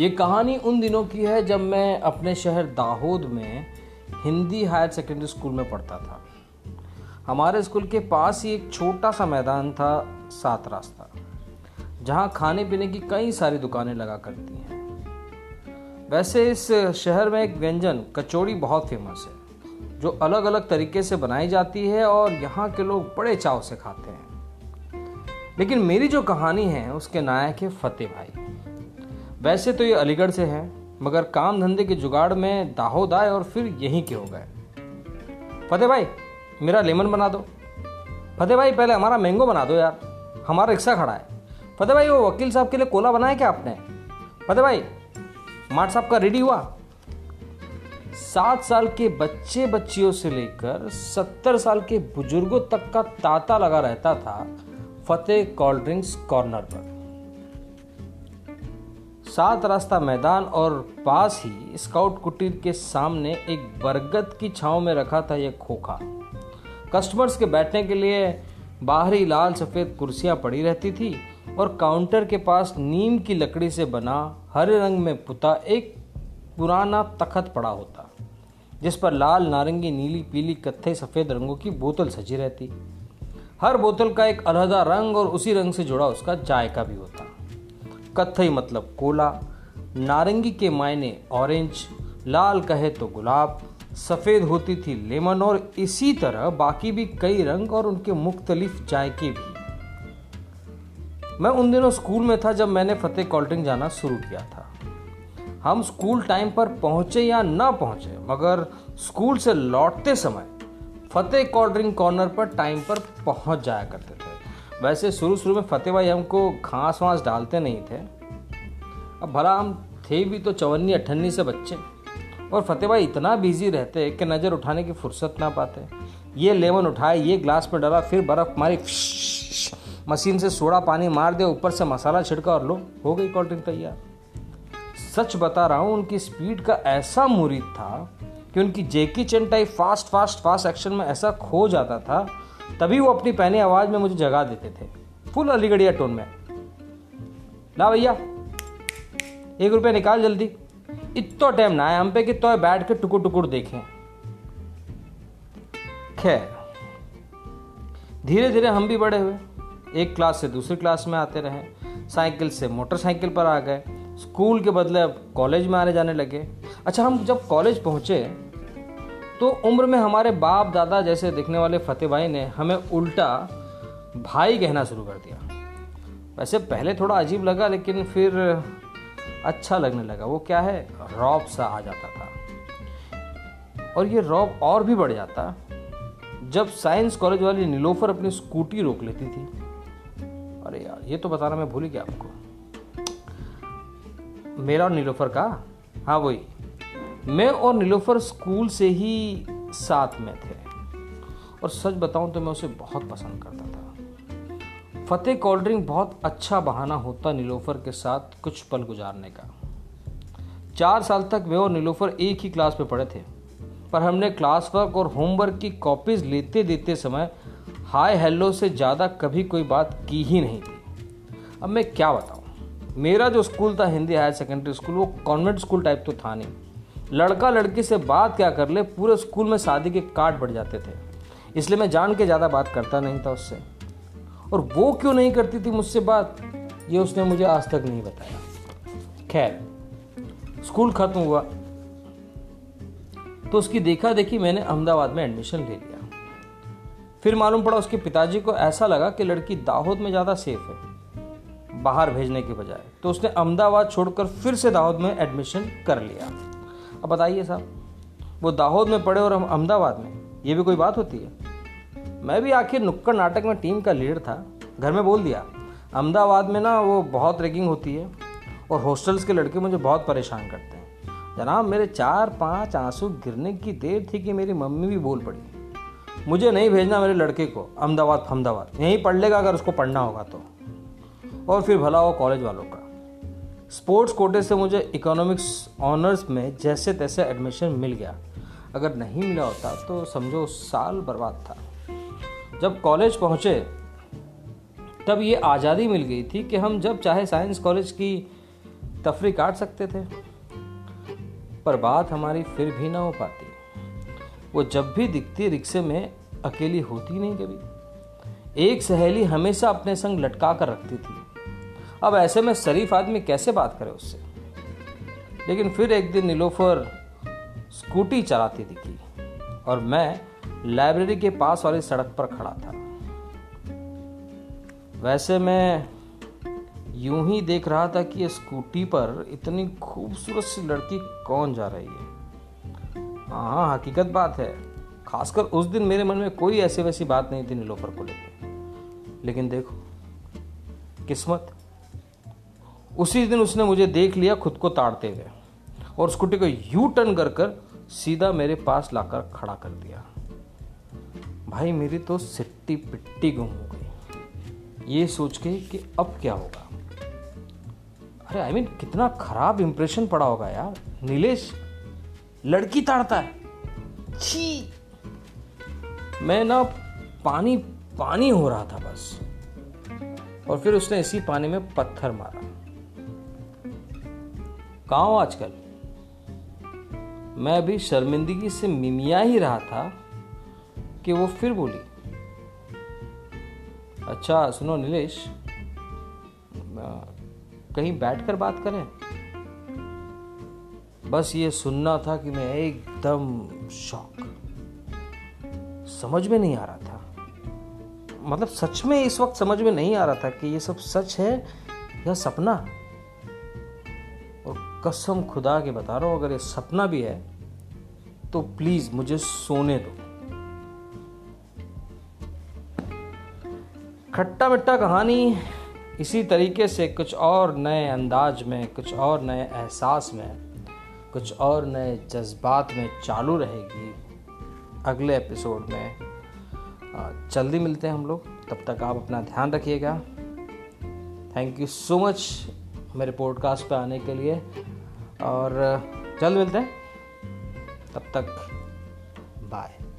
ये कहानी उन दिनों की है जब मैं अपने शहर दाहोद में हिंदी हायर सेकेंडरी स्कूल में पढ़ता था। हमारे स्कूल के पास ही एक छोटा सा मैदान था, सात रास्ता, जहाँ खाने पीने की कई सारी दुकानें लगा करती हैं। वैसे इस शहर में एक व्यंजन, कचौड़ी बहुत फ़ेमस है, जो अलग अलग तरीके से बनाई जाती है और यहाँ के लोग बड़े चाव से खाते हैं। लेकिन मेरी जो कहानी है, उसके नायक है फतेह भाई। वैसे तो ये अलीगढ़ से हैं, मगर काम धंधे के जुगाड़ में दाहोद आए और फिर यहीं के हो गए। फतेह भाई, मेरा लेमन बना दो। फतेह भाई, पहले हमारा मैंगो बना दो यार, हमारा रिक्शा खड़ा है। फतेह भाई, वो वकील साहब के लिए कोला बनाया क्या आपने? फतेह भाई, माट साहब का रेडी हुआ? सात साल के बच्चे बच्चियों से लेकर सत्तर साल के बुज़ुर्गों तक का तांता लगा रहता था फतेह कोल्ड ड्रिंक्स कॉर्नर पर। सात रास्ता मैदान और पास ही स्काउट कुटीर के सामने एक बरगद की छांव में रखा था यह खोखा। कस्टमर्स के बैठने के लिए बाहरी लाल सफ़ेद कुर्सियाँ पड़ी रहती थी और काउंटर के पास नीम की लकड़ी से बना हरे रंग में पुता एक पुराना तखत पड़ा होता, जिस पर लाल, नारंगी, नीली, पीली, कत्थे, सफ़ेद रंगों की बोतल सजी रहती। हर बोतल का एक अलहदा रंग और उसी रंग से जुड़ा उसका जायका भी होता। कत्थई मतलब कोला, नारंगी के मायने ऑरेंज लाल कहे तो गुलाब, सफ़ेद होती थी लेमन और इसी तरह बाकी भी कई रंग और उनके मुख्तलिफ़ जायके भी। मैं उन दिनों स्कूल में था जब मैंने फतेह कोल्ड जाना शुरू किया था। हम स्कूल टाइम पर पहुँचे या ना पहुँचे, मगर स्कूल से लौटते समय फतेह कोल्ड ड्रिंक कॉर्नर पर टाइम पर पहुँच जाया करते थे। वैसे शुरू शुरू में फतेह भाई हमको घास वास डालते नहीं थे। अब भला हम थे भी तो चवन्नी, अठन्नी से बच्चे। और फतेह भाई इतना बिज़ी रहते कि नज़र उठाने की फुर्सत ना पाते। ये लेमन उठाए, ये ग्लास में डाला, फिर बर्फ़ मारी, मशीन से सोडा पानी मार दे ऊपर से मसाला छिड़का और लो, हो गई कोल्ड ड्रिंक तैयार। सच बता रहा हूँ, उनकी स्पीड का ऐसा मुरीद था कि उनकी Jackie Chan type fast fast fast action में ऐसा खो जाता था तभी वो अपनी पहनी आवाज़ में मुझे जगा देते थे। फुल अलीगढ़िया टोन में। ला भैया, एक रुपया निकाल जल्दी। इतो टाइम ना है हम पे कि तो बैठ के टुकुर टुकुर देखें। खैर धीरे धीरे हम भी बड़े हुए। एक क्लास से दूसरी क्लास में आते रहे। साइकिल से मोटरसाइकिल पर आ गए। स्कूल के बदले अब कॉलेज में आने जाने लगे। अच्छा हम जब कॉलेज पहुँचे तो उम्र में हमारे बाप दादा जैसे दिखने वाले फतेह भाई ने हमें उल्टा भाई कहना शुरू कर दिया। वैसे पहले थोड़ा अजीब लगा, लेकिन फिर अच्छा लगने लगा। वो क्या है? रौब सा आ जाता था। और ये रौब और भी बढ़ जाता जब साइंस कॉलेज वाली नीलोफर अपनी स्कूटी रोक लेती थी। अरे यार, ये तो बताना मैं भूल गया आपको। मेरा और नीलोफर का? हाँ वही। मैं और नीलोफर स्कूल से ही साथ में थे। और सच बताऊँ तो मैं उसे बहुत पसंद करता था। फतेह कोल्ड ड्रिंक बहुत अच्छा बहाना होता नीलोफर के साथ कुछ पल गुजारने का। चार साल तक मैं और नीलोफर एक ही क्लास में पढ़े थे। पर हमने क्लास वर्क और होमवर्क की कॉपीज लेते देते समय हाय हेलो से ज़्यादा कभी कोई बात की ही नहीं थी। अब मैं क्या बताऊँ? मेरा जो स्कूल था, हिंदी हायर सेकेंडरी स्कूल, वो कॉन्वेंट स्कूल टाइप तो था नहीं। लड़का लड़की से बात क्या कर ले, पूरे स्कूल में शादी के कार्ड बढ़ जाते थे। इसलिए मैं जान के ज़्यादा बात करता नहीं था उससे। और वो क्यों नहीं करती थी मुझसे बात? ये उसने मुझे आज तक नहीं बताया। खैर, स्कूल खत्म हुआ। तो उसकी देखा देखी मैंने अहमदाबाद में एडमिशन ले लिया। फिर मालूम पड़ा उसके पिताजी को ऐसा लगा कि लड़की दाहोद में ज़्यादा सेफ़ है, बाहर भेजने के बजाय। तो उसने अहमदाबाद छोड़कर फिर से दाहोद में एडमिशन कर लिया। अब बताइए साहब, वो दाहोद में पढ़े और हम अहमदाबाद में, ये भी कोई बात होती है? मैं भी आखिर नुक्कड़ नाटक में टीम का लीडर था, घर में बोल दिया, अहमदाबाद में ना वो बहुत रैगिंग होती है और हॉस्टल्स के लड़के मुझे बहुत परेशान करते हैं। जनाब, मेरे चार पाँच आँसू गिरने की देर थी कि मेरी मम्मी भी बोल पड़ी। मुझे नहीं भेजना मेरे लड़के को, अहमदाबाद अहमदाबाद, यहीं पढ़ लेगा अगर उसको पढ़ना होगा तो। और फिर भला हो कॉलेज वालों का। स्पोर्ट्स कोटे से मुझे इकोनॉमिक्स ऑनर्स में जैसे तैसे एडमिशन मिल गया। अगर नहीं मिला होता तो समझो साल बर्बाद था। जब कॉलेज पहुँचे, तब ये आज़ादी मिल गई थी कि हम जब चाहे साइंस कॉलेज की तफरी काट सकते थे। पर बात हमारी फिर भी ना हो पाती। वो जब भी दिखती रिक्शे में अकेली होती नहीं कभी। एक सहेली हमेशा अपने संग लटका कर रखती थी। अब ऐसे में शरीफ आदमी कैसे बात करे उससे? लेकिन फिर एक दिन नीलोफर स्कूटी चलाती दिखी और मैं लाइब्रेरी के पास वाली सड़क पर खड़ा था। वैसे मैं यूँ ही देख रहा था कि स्कूटी पर इतनी खूबसूरत सी लड़की कौन जा रही है। हाँ हकीकत बात है। खासकर उस दिन मेरे मन में कोई ऐसी वैसी बात नहीं थी नीलोफर को लेकर। लेकिन देखो, किस्मत उसी दिन उसने मुझे देख लिया खुद को ताड़ते हुए। और स्कूटी को यू टर्न कर कर सीधा मेरे पास लाकर खड़ा कर दिया। भाई मेरी तो सिट्टी पिट्टी गुम हो गई। ये सोच के कि अब क्या होगा? अरे आई I मीन mean, कितना खराब इंप्रेशन पड़ा होगा यार। नीलेश लड़की ताड़ता है। छी! मैं ना पानी पानी हो रहा था बस। और फिर उसने इसी पानी में पत्थर मारा। कहा हो आजकल। मैं अभी शर्मिंदगी से मिमिया ही रहा था कि वो फिर बोली अच्छा सुनो नीलेश, कहीं बैठकर बात करें? बस ये सुनना था कि मैं एकदम शौक। समझ में नहीं आ रहा था। मतलब सच में इस वक्त समझ में नहीं आ रहा था कि ये सब सच है या सपना। और कसम खुदा के बता रहा हूँ, अगर ये सपना भी है तो प्लीज़ मुझे सोने दो। खट्टा मिट्टा कहानी इसी तरीके से कुछ और नए अंदाज में, कुछ और नए एहसास में, कुछ और नए जज्बात में चालू रहेगी अगले एपिसोड में। जल्दी मिलते हैं हम लोग। तब तक आप अपना ध्यान रखिएगा। थैंक यू सो मच मेरे पॉडकास्ट पे आने के लिए। और जल्द मिलते हैं। तब तक बाय